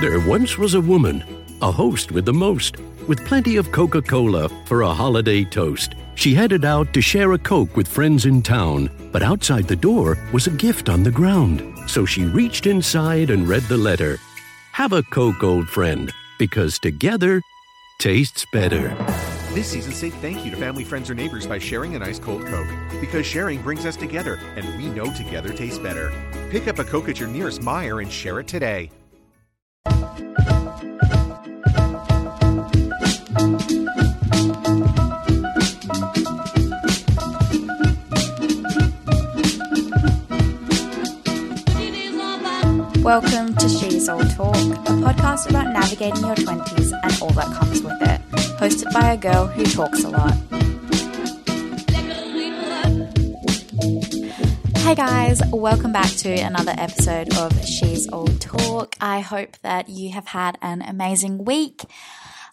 There once was a woman, a host with the most, with plenty of Coca Cola for a holiday toast. She headed out to share a Coke with friends in town, but outside the door was a gift on the ground. So she reached inside and read the letter Have a Coke, old friend, because together tastes better. This season, say thank you to family, friends, or neighbors by sharing an ice cold Coke. Because sharing brings us together, and we know together tastes better. Pick up a Coke at your nearest Meijer and share it today. Welcome to She's All Talk, a podcast about navigating your 20s and all that comes with it. Hosted by a girl who talks a lot. Hey guys, welcome back to another episode of She's All Talk. I hope that you have had an amazing week.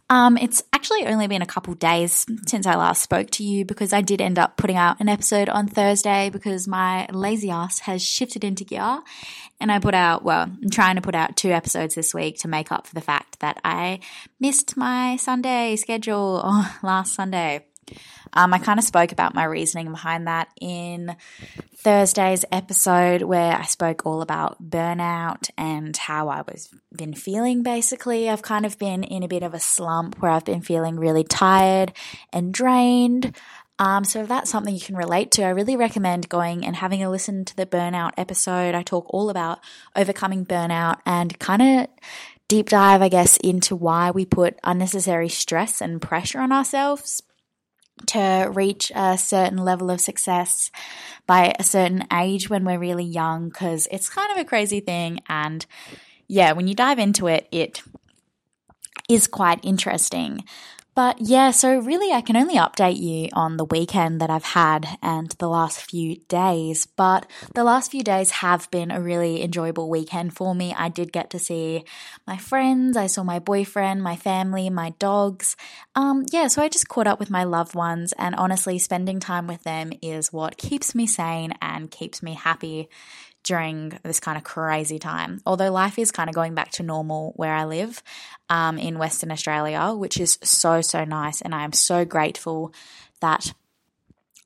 Um, it's actually only been a couple days since I last spoke to you because I did end up putting out an episode on Thursday because my lazy ass has shifted into gear and I put out, well, I'm trying to put out two episodes this week to make up for the fact that I missed my Sunday schedule last Sunday. Um, I kind of spoke about my reasoning behind that in Thursday's episode, where I spoke all about burnout and how I was been feeling. Basically, I've kind of been in a bit of a slump where I've been feeling really tired and drained. Um, so if that's something you can relate to, I really recommend going and having a listen to the burnout episode. I talk all about overcoming burnout and kind of deep dive, I guess, into why we put unnecessary stress and pressure on ourselves to reach a certain level of success by a certain age when we're really young because it's kind of a crazy thing. And yeah when you dive into it it is quite interesting but yeah, so really, I can only update you on the weekend that I've had and the last few days. But the last few days have been a really enjoyable weekend for me. I did get to see my friends, I saw my boyfriend, my family, my dogs. Um, yeah, so I just caught up with my loved ones, and honestly, spending time with them is what keeps me sane and keeps me happy during this kind of crazy time. Although life is kind of going back to normal where I live um, in Western Australia, which is so, so nice. And I am so grateful that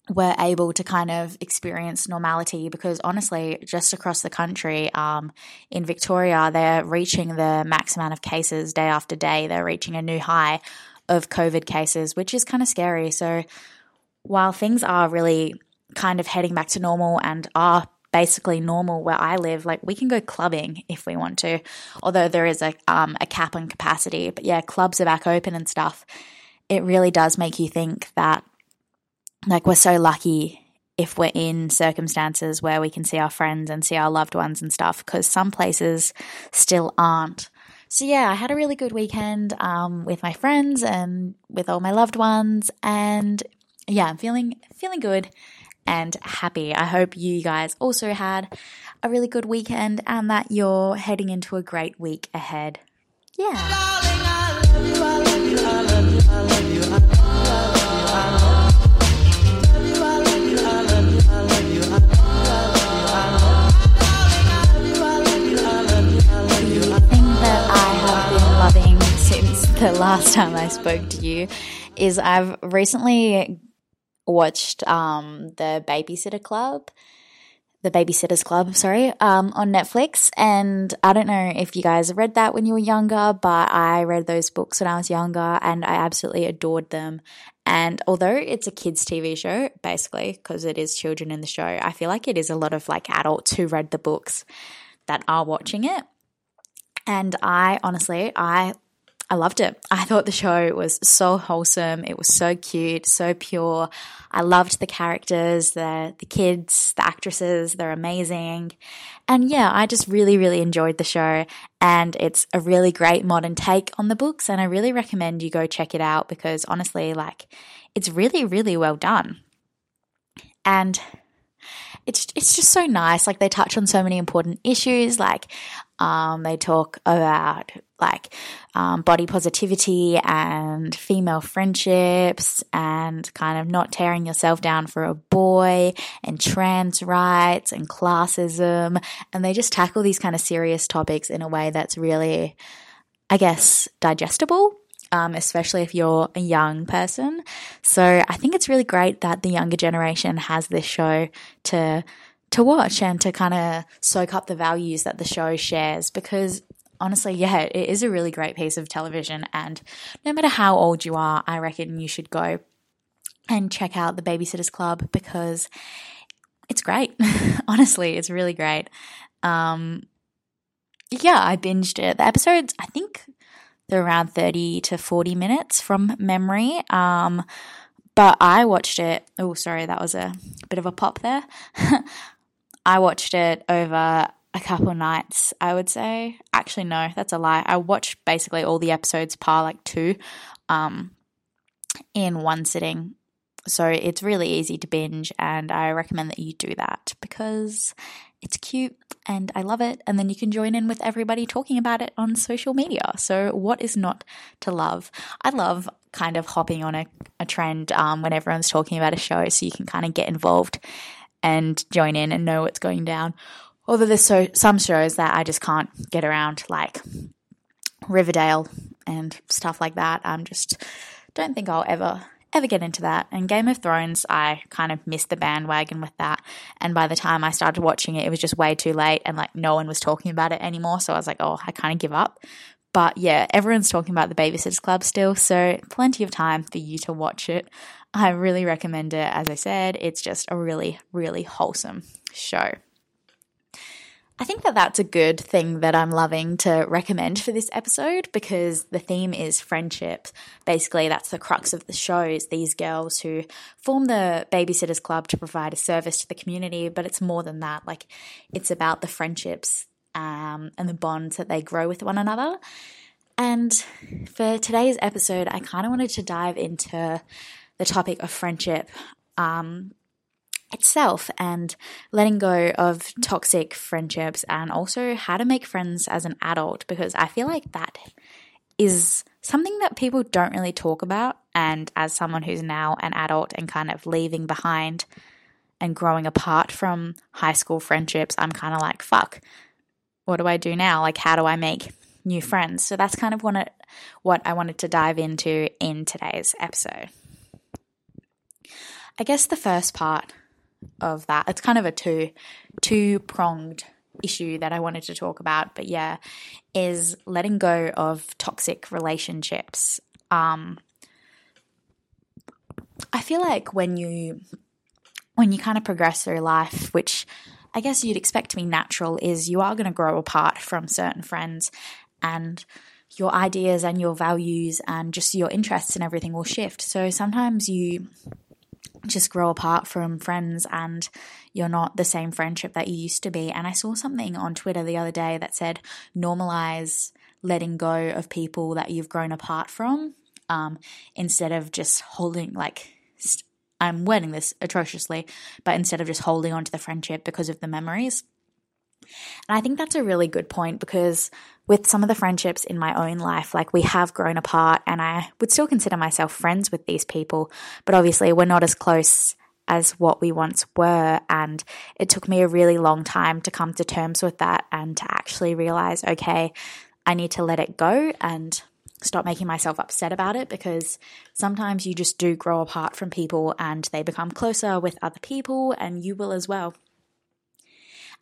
we're able to kind of experience normality because honestly, just across the country, um, in Victoria, they're reaching the max amount of cases day after day. They're reaching a new high of COVID cases, which is kind of scary. So while things are really kind of heading back to normal and are basically normal where I live. Like we can go clubbing if we want to, although there is a um, a cap on capacity. But yeah, clubs are back open and stuff. It really does make you think that like we're so lucky if we're in circumstances where we can see our friends and see our loved ones and stuff because some places still aren't. So yeah, I had a really good weekend um, with my friends and with all my loved ones, and yeah, I'm feeling feeling good and happy. I hope you guys also had a really good weekend and that you're heading into a great week ahead. Yeah. The last time I spoke to you is I've recently watched um, the Babysitter Club, the Babysitters Club, sorry, um, on Netflix. And I don't know if you guys read that when you were younger, but I read those books when I was younger and I absolutely adored them. And although it's a kids' TV show, basically, because it is children in the show, I feel like it is a lot of like adults who read the books that are watching it. And I honestly, I I loved it. I thought the show was so wholesome. It was so cute, so pure. I loved the characters, the the kids, the actresses, they're amazing. And yeah, I just really really enjoyed the show and it's a really great modern take on the books and I really recommend you go check it out because honestly like it's really really well done. And it's it's just so nice. Like they touch on so many important issues. Like um, they talk about like um, body positivity and female friendships and kind of not tearing yourself down for a boy and trans rights and classism. And they just tackle these kind of serious topics in a way that's really, I guess, digestible. Um, especially if you're a young person. So I think it's really great that the younger generation has this show to to watch and to kind of soak up the values that the show shares because honestly, yeah, it is a really great piece of television. And no matter how old you are, I reckon you should go and check out the Babysitters Club because it's great. honestly, it's really great. Um, yeah, I binged it. The episodes, I think around 30 to 40 minutes from memory. Um, but I watched it. Oh, sorry, that was a bit of a pop there. I watched it over a couple nights, I would say. Actually, no, that's a lie. I watched basically all the episodes par like two um, in one sitting. So it's really easy to binge, and I recommend that you do that because it's cute and I love it. And then you can join in with everybody talking about it on social media. So, what is not to love? I love kind of hopping on a, a trend um, when everyone's talking about a show so you can kind of get involved and join in and know what's going down. Although there's so some shows that I just can't get around, like Riverdale and stuff like that. I'm just don't think I'll ever ever get into that. And Game of Thrones, I kind of missed the bandwagon with that. And by the time I started watching it, it was just way too late and like no one was talking about it anymore. So I was like, oh, I kind of give up. But yeah, everyone's talking about the Babysitters Club still, so plenty of time for you to watch it. I really recommend it. As I said, it's just a really, really wholesome show. I think that that's a good thing that I'm loving to recommend for this episode because the theme is friendship. Basically, that's the crux of the show is these girls who form the Babysitters Club to provide a service to the community, but it's more than that. Like, it's about the friendships um, and the bonds that they grow with one another. And for today's episode, I kind of wanted to dive into the topic of friendship um, itself and letting go of toxic friendships and also how to make friends as an adult because I feel like that is something that people don't really talk about. And as someone who's now an adult and kind of leaving behind and growing apart from high school friendships, I'm kind of like, fuck, what do I do now? Like, how do I make new friends? So that's kind of what, it, what I wanted to dive into in today's episode. I guess the first part of that, it's kind of a two two pronged issue that I wanted to talk about, but yeah, is letting go of toxic relationships. Um, I feel like when you when you kind of progress through life, which I guess you'd expect to be natural, is you are going to grow apart from certain friends and your ideas and your values and just your interests and everything will shift. So sometimes you just grow apart from friends and you're not the same friendship that you used to be. And I saw something on Twitter the other day that said normalize letting go of people that you've grown apart from um, instead of just holding, like, st- I'm wording this atrociously, but instead of just holding on to the friendship because of the memories. And I think that's a really good point because with some of the friendships in my own life, like we have grown apart and I would still consider myself friends with these people, but obviously we're not as close as what we once were. And it took me a really long time to come to terms with that and to actually realize, okay, I need to let it go and stop making myself upset about it because sometimes you just do grow apart from people and they become closer with other people and you will as well.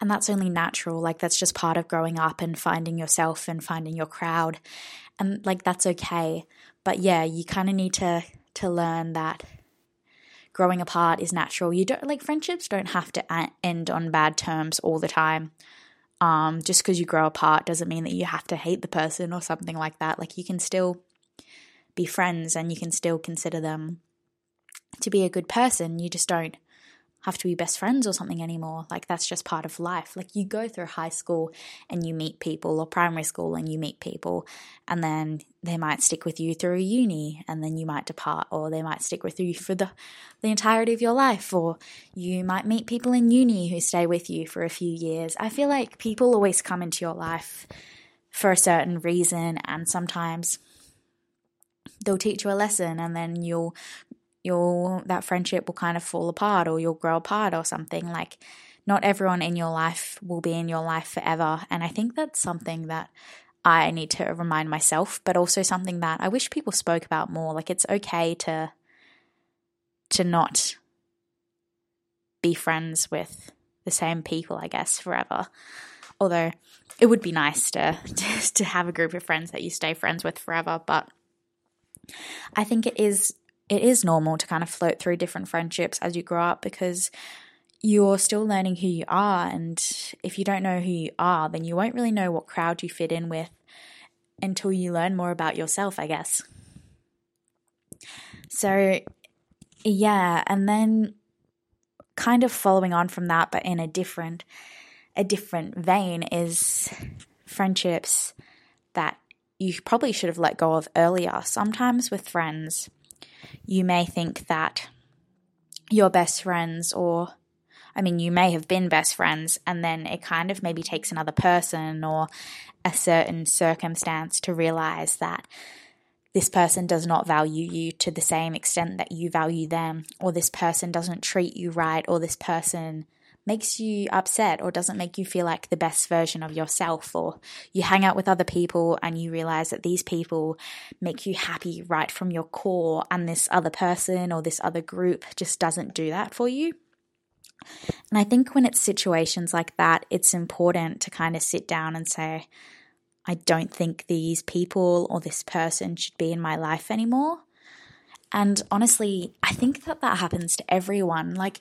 And that's only natural. Like, that's just part of growing up and finding yourself and finding your crowd. And, like, that's okay. But yeah, you kind of need to, to learn that growing apart is natural. You don't, like, friendships don't have to end on bad terms all the time. Um, just because you grow apart doesn't mean that you have to hate the person or something like that. Like, you can still be friends and you can still consider them to be a good person. You just don't have to be best friends or something anymore. Like that's just part of life. Like you go through high school and you meet people or primary school and you meet people and then they might stick with you through uni and then you might depart or they might stick with you for the the entirety of your life or you might meet people in uni who stay with you for a few years. I feel like people always come into your life for a certain reason and sometimes they'll teach you a lesson and then you'll you'll that friendship will kind of fall apart or you'll grow apart or something. Like not everyone in your life will be in your life forever. And i think that's something that i need to remind myself but also something that i wish people spoke about more. Like it's okay to to not be friends with the same people i guess forever. Although it would be nice to to have a group of friends that you stay friends with forever but i think it is it is normal to kind of float through different friendships as you grow up because you're still learning who you are. And if you don't know who you are, then you won't really know what crowd you fit in with until you learn more about yourself, I guess. So, yeah, and then kind of following on from that, but in a different a different vein is friendships that you probably should have let go of earlier. Sometimes with friends, you may think that your best friends or I mean, you may have been best friends, and then it kind of maybe takes another person or a certain circumstance to realize that this person does not value you to the same extent that you value them, or this person doesn't treat you right, or this person makes you upset or doesn't make you feel like the best version of yourself, or you hang out with other people and you realize that these people make you happy right from your core, and this other person or this other group just doesn't do that for you. And I think when it's situations like that, it's important to kind of sit down and say, I don't think these people or this person should be in my life anymore. And honestly, I think that that happens to everyone. Like,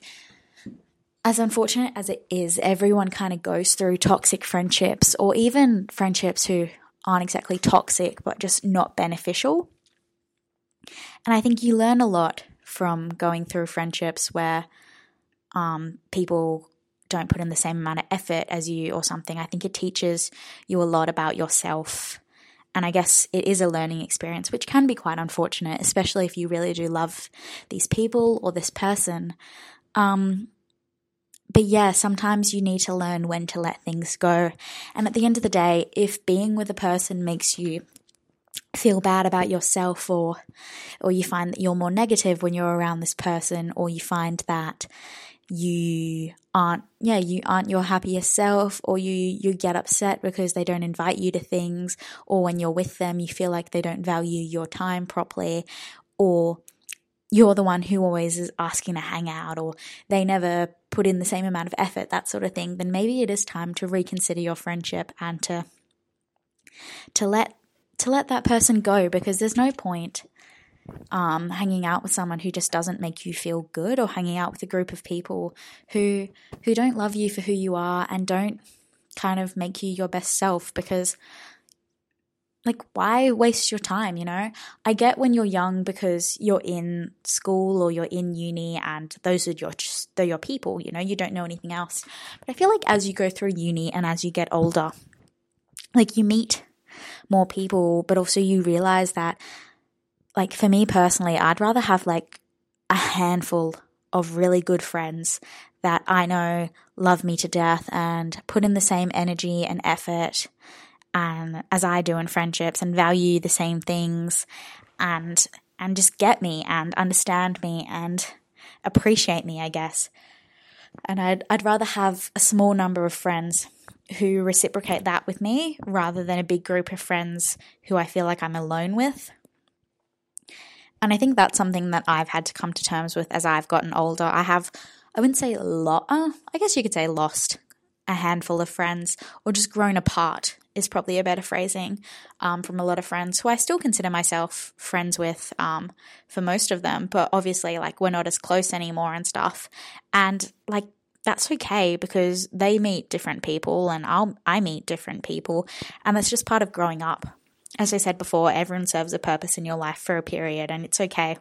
as unfortunate as it is, everyone kind of goes through toxic friendships or even friendships who aren't exactly toxic but just not beneficial. And I think you learn a lot from going through friendships where um, people don't put in the same amount of effort as you or something. I think it teaches you a lot about yourself. And I guess it is a learning experience, which can be quite unfortunate, especially if you really do love these people or this person. Um, but yeah, sometimes you need to learn when to let things go. And at the end of the day, if being with a person makes you feel bad about yourself or or you find that you're more negative when you're around this person or you find that you aren't yeah you aren't your happiest self or you you get upset because they don't invite you to things or when you're with them you feel like they don't value your time properly or you're the one who always is asking to hang out or they never put in the same amount of effort, that sort of thing, then maybe it is time to reconsider your friendship and to to let to let that person go because there's no point um, hanging out with someone who just doesn't make you feel good or hanging out with a group of people who who don't love you for who you are and don't kind of make you your best self because like why waste your time you know? I get when you're young because you're in school or you're in uni and those are your they're your people you know? You don't know anything else. But i feel like as you go through uni and as you get older like you meet more people but also you realize that like for me personally i'd rather have like a handful of really good friends that i know love me to death and put in the same energy and effort um, as I do in friendships and value the same things and and just get me and understand me and appreciate me, I guess. And I'd I'd rather have a small number of friends who reciprocate that with me rather than a big group of friends who I feel like I'm alone with. And I think that's something that I've had to come to terms with as I've gotten older. I have, I wouldn't say lot, uh, I guess you could say lost a handful of friends or just grown apart is probably a better phrasing um, from a lot of friends who I still consider myself friends with um, for most of them, but obviously, like, we're not as close anymore and stuff. And, like, that's okay because they meet different people and I'll, I meet different people. And that's just part of growing up. As I said before, everyone serves a purpose in your life for a period, and it's okay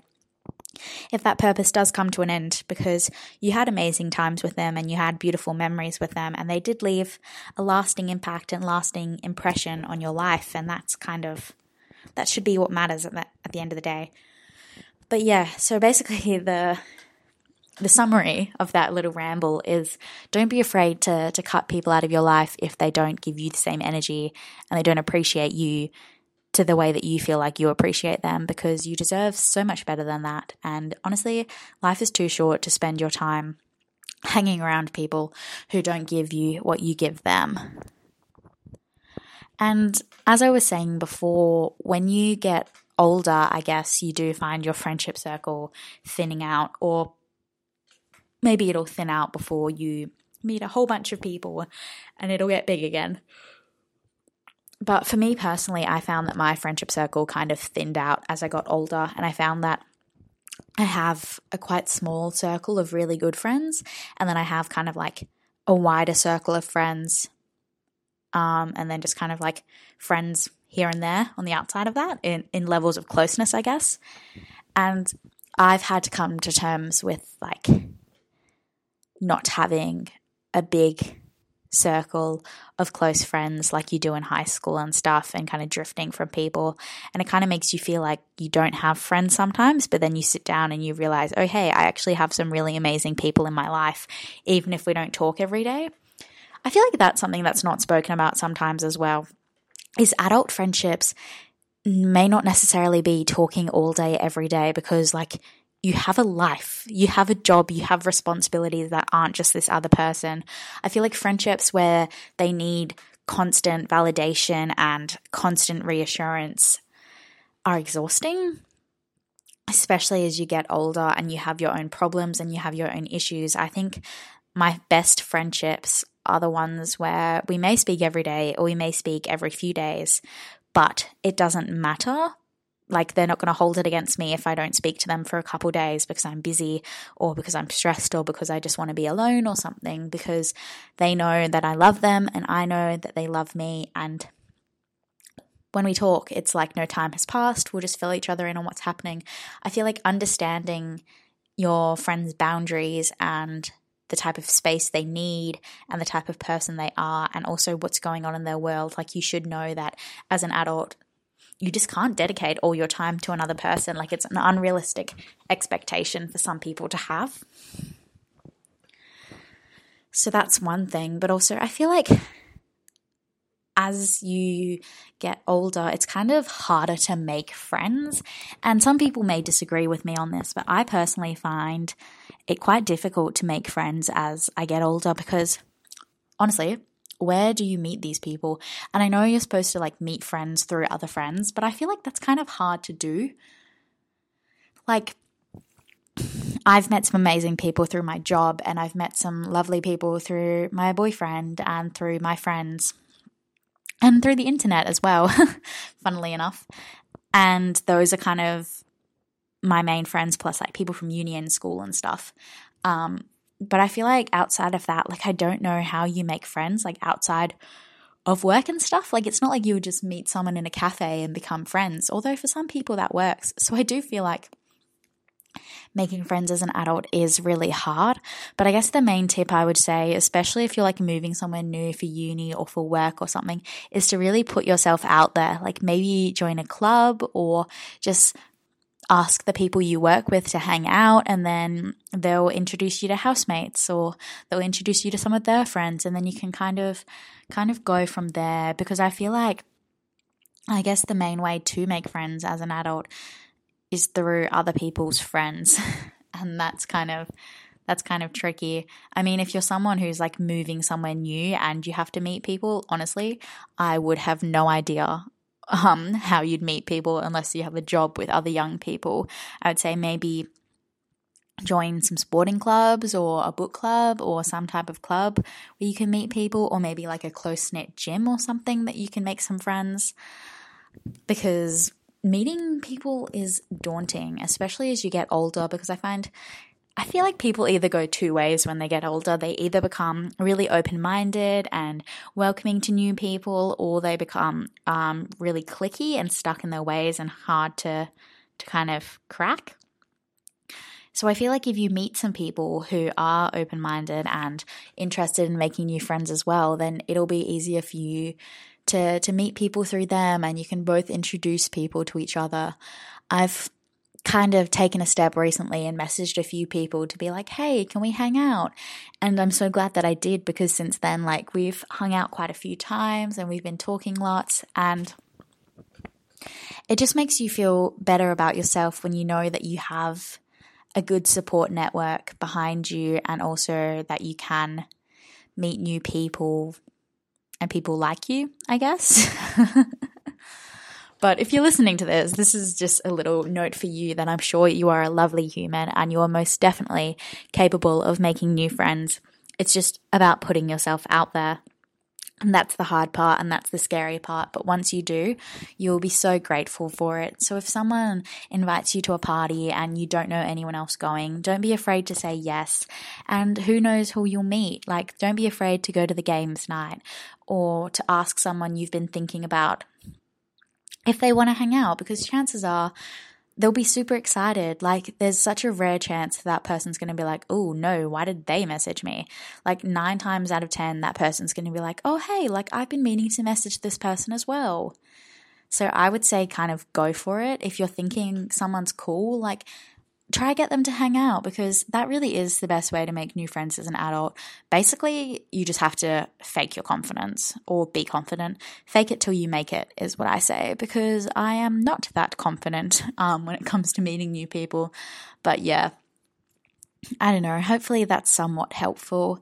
if that purpose does come to an end because you had amazing times with them and you had beautiful memories with them and they did leave a lasting impact and lasting impression on your life and that's kind of that should be what matters at the, at the end of the day. But yeah so basically the the summary of that little ramble is don't be afraid to to cut people out of your life if they don't give you the same energy and they don't appreciate you to the way that you feel like you appreciate them because you deserve so much better than that. And honestly, life is too short to spend your time hanging around people who don't give you what you give them. And as I was saying before, when you get older, I guess you do find your friendship circle thinning out, or maybe it'll thin out before you meet a whole bunch of people and it'll get big again. But for me personally, I found that my friendship circle kind of thinned out as I got older, and I found that I have a quite small circle of really good friends, and then I have kind of like a wider circle of friends, um, and then just kind of like friends here and there on the outside of that in, in levels of closeness, I guess. And I've had to come to terms with like not having a big circle of close friends like you do in high school and stuff and kind of drifting from people. And it kind of makes you feel like you don't have friends sometimes but then you sit down and you realize oh hey I actually have some really amazing people in my life even if we don't talk every day. I feel like that's something that's not spoken about sometimes as well is adult friendships may not necessarily be talking all day every day because like you have a life, you have a job, you have responsibilities that aren't just this other person. I feel like friendships where they need constant validation and constant reassurance are exhausting, especially as you get older and you have your own problems and you have your own issues. I think my best friendships are the ones where we may speak every day or we may speak every few days, but it doesn't matter like they're not going to hold it against me if I don't speak to them for a couple days because I'm busy or because I'm stressed or because I just want to be alone or something because they know that I love them and I know that they love me. And when we talk it's like no time has passed. We'll just fill each other in on what's happening. I feel like understanding your friends boundaries and the type of space they need and the type of person they are and also what's going on in their world like you should know that as an adult you just can't dedicate all your time to another person. Like it's an unrealistic expectation for some people to have. So that's one thing. But also, I feel like as you get older, it's kind of harder to make friends. And some people may disagree with me on this, but I personally find it quite difficult to make friends as I get older because honestly, where do you meet these people? And I know you're supposed to like meet friends through other friends, but I feel like that's kind of hard to do. Like, I've met some amazing people through my job, and I've met some lovely people through my boyfriend and through my friends and through the internet as well, funnily enough. And those are kind of my main friends, plus like people from uni and school and stuff. Um, but I feel like outside of that, like I don't know how you make friends, like outside of work and stuff. Like it's not like you would just meet someone in a cafe and become friends, although for some people that works. So I do feel like making friends as an adult is really hard. But I guess the main tip I would say, especially if you're like moving somewhere new for uni or for work or something, is to really put yourself out there. Like maybe join a club or just ask the people you work with to hang out and then they'll introduce you to housemates or they'll introduce you to some of their friends and then you can kind of kind of go from there because I feel like I guess the main way to make friends as an adult is through other people's friends and that's kind of that's kind of tricky. I mean, if you're someone who's like moving somewhere new and you have to meet people, honestly, I would have no idea um, how you'd meet people unless you have a job with other young people. I would say maybe join some sporting clubs or a book club or some type of club where you can meet people, or maybe like a close knit gym or something that you can make some friends. Because meeting people is daunting, especially as you get older, because I find I feel like people either go two ways when they get older. They either become really open minded and welcoming to new people, or they become um, really cliquey and stuck in their ways and hard to, to kind of crack. So I feel like if you meet some people who are open minded and interested in making new friends as well, then it'll be easier for you to to meet people through them and you can both introduce people to each other. I've kind of taken a step recently and messaged a few people to be like, hey, can we hang out? And I'm so glad that I did because since then, like, we've hung out quite a few times and we've been talking lots. And it just makes you feel better about yourself when you know that you have a good support network behind you and also that you can meet new people and people like you, I guess. But if you're listening to this, this is just a little note for you that I'm sure you are a lovely human and you are most definitely capable of making new friends. It's just about putting yourself out there. And that's the hard part and that's the scary part. But once you do, you'll be so grateful for it. So if someone invites you to a party and you don't know anyone else going, don't be afraid to say yes. And who knows who you'll meet? Like, don't be afraid to go to the games night or to ask someone you've been thinking about if they want to hang out because chances are they'll be super excited. Like, there's such a rare chance that person's going to be like, oh, no, why did they message me? Like, nine times out of 10, that person's going to be like, oh, hey, like, I've been meaning to message this person as well. So I would say kind of go for it. If you're thinking someone's cool, like, try get them to hang out because that really is the best way to make new friends as an adult. Basically, you just have to fake your confidence or be confident. Fake it till you make it is what I say because I am not that confident um, when it comes to meeting new people. But yeah, I don't know. Hopefully, that's somewhat helpful.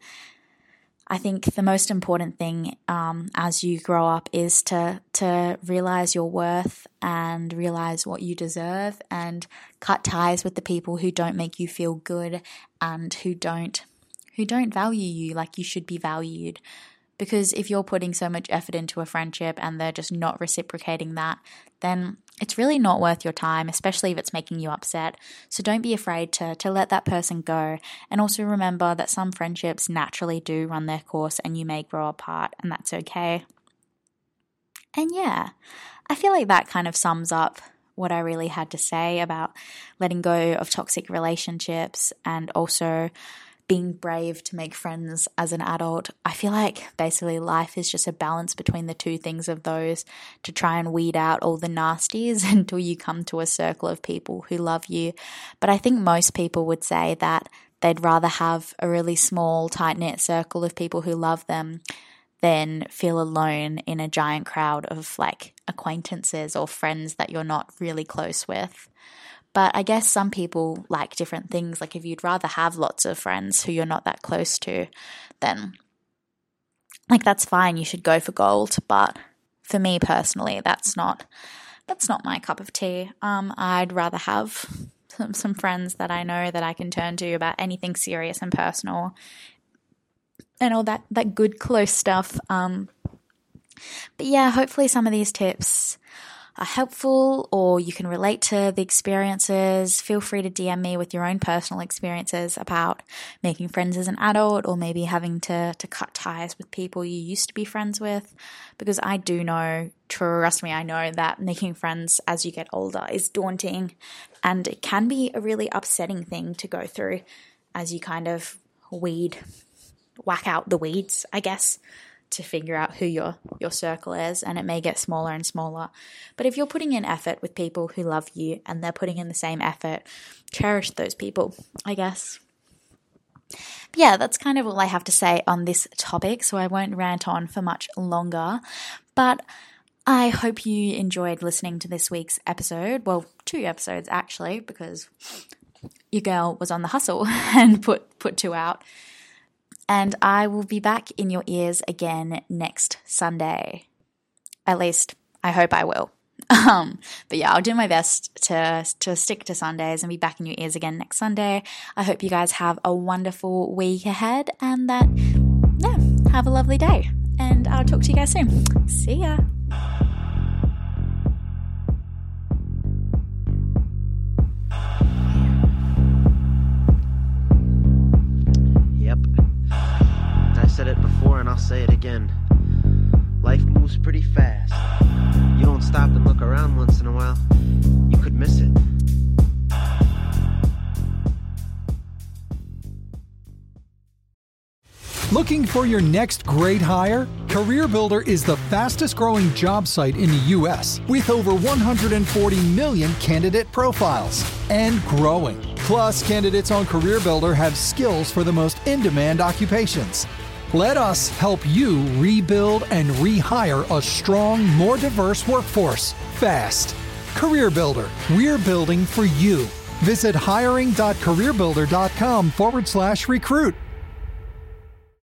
I think the most important thing um, as you grow up is to to realize your worth and realize what you deserve and cut ties with the people who don't make you feel good and who don't who don't value you like you should be valued. Because if you're putting so much effort into a friendship and they're just not reciprocating that, then it's really not worth your time, especially if it's making you upset. So don't be afraid to, to let that person go. And also remember that some friendships naturally do run their course and you may grow apart, and that's okay. And yeah, I feel like that kind of sums up what I really had to say about letting go of toxic relationships and also being brave to make friends as an adult. I feel like basically life is just a balance between the two things of those to try and weed out all the nasties until you come to a circle of people who love you. But I think most people would say that they'd rather have a really small, tight knit circle of people who love them than feel alone in a giant crowd of like acquaintances or friends that you're not really close with. But I guess some people like different things. Like if you'd rather have lots of friends who you're not that close to, then like that's fine. You should go for gold. But for me personally, that's not that's not my cup of tea. Um, I'd rather have some, some friends that I know that I can turn to about anything serious and personal, and all that that good close stuff. Um, but yeah, hopefully some of these tips are helpful or you can relate to the experiences, feel free to DM me with your own personal experiences about making friends as an adult or maybe having to, to cut ties with people you used to be friends with. Because I do know, trust me, I know that making friends as you get older is daunting and it can be a really upsetting thing to go through as you kind of weed, whack out the weeds, I guess to figure out who your your circle is and it may get smaller and smaller. But if you're putting in effort with people who love you and they're putting in the same effort cherish those people i guess. But yeah that's kind of all i have to say on this topic so i won't rant on for much longer. But I hope you enjoyed listening to this week's episode. Well, two episodes actually, because your girl was on the hustle and put put two out and I will be back in your ears again next Sunday. At least, I hope I will. Um, but yeah, I'll do my best to to stick to Sundays and be back in your ears again next Sunday. I hope you guys have a wonderful week ahead and that yeah, have a lovely day. And I'll talk to you guys soon. See ya. I'll say it again. Life moves pretty fast. You don't stop and look around once in a while, you could miss it. Looking for your next great hire? CareerBuilder is the fastest growing job site in the U.S. with over 140 million candidate profiles and growing. Plus, candidates on CareerBuilder have skills for the most in demand occupations let us help you rebuild and rehire a strong, more diverse workforce fast. CareerBuilder, we're building for you. Visit hiring.careerbuilder.com forward slash recruit.